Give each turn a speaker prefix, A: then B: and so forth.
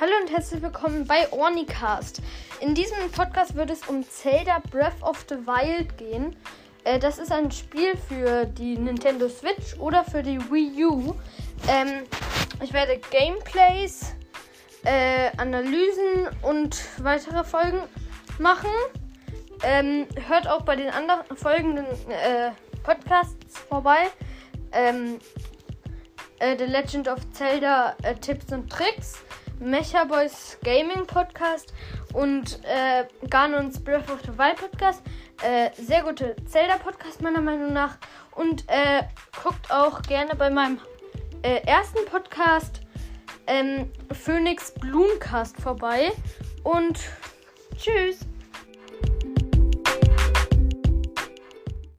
A: Hallo und herzlich willkommen bei Ornicast. In diesem Podcast wird es um Zelda Breath of the Wild gehen. Äh, das ist ein Spiel für die Nintendo Switch oder für die Wii U. Ähm, ich werde Gameplays, äh, Analysen und weitere Folgen machen. Ähm, hört auch bei den anderen folgenden äh, Podcasts vorbei. Ähm, äh, The Legend of Zelda Tipps und Tricks, Mecha Boys Gaming Podcast und äh, Ganons Breath of the Wild Podcast. Äh, sehr gute Zelda Podcast meiner Meinung nach. Und äh, guckt auch gerne bei meinem äh, ersten Podcast ähm, Phoenix Bloomcast vorbei. Und tschüss.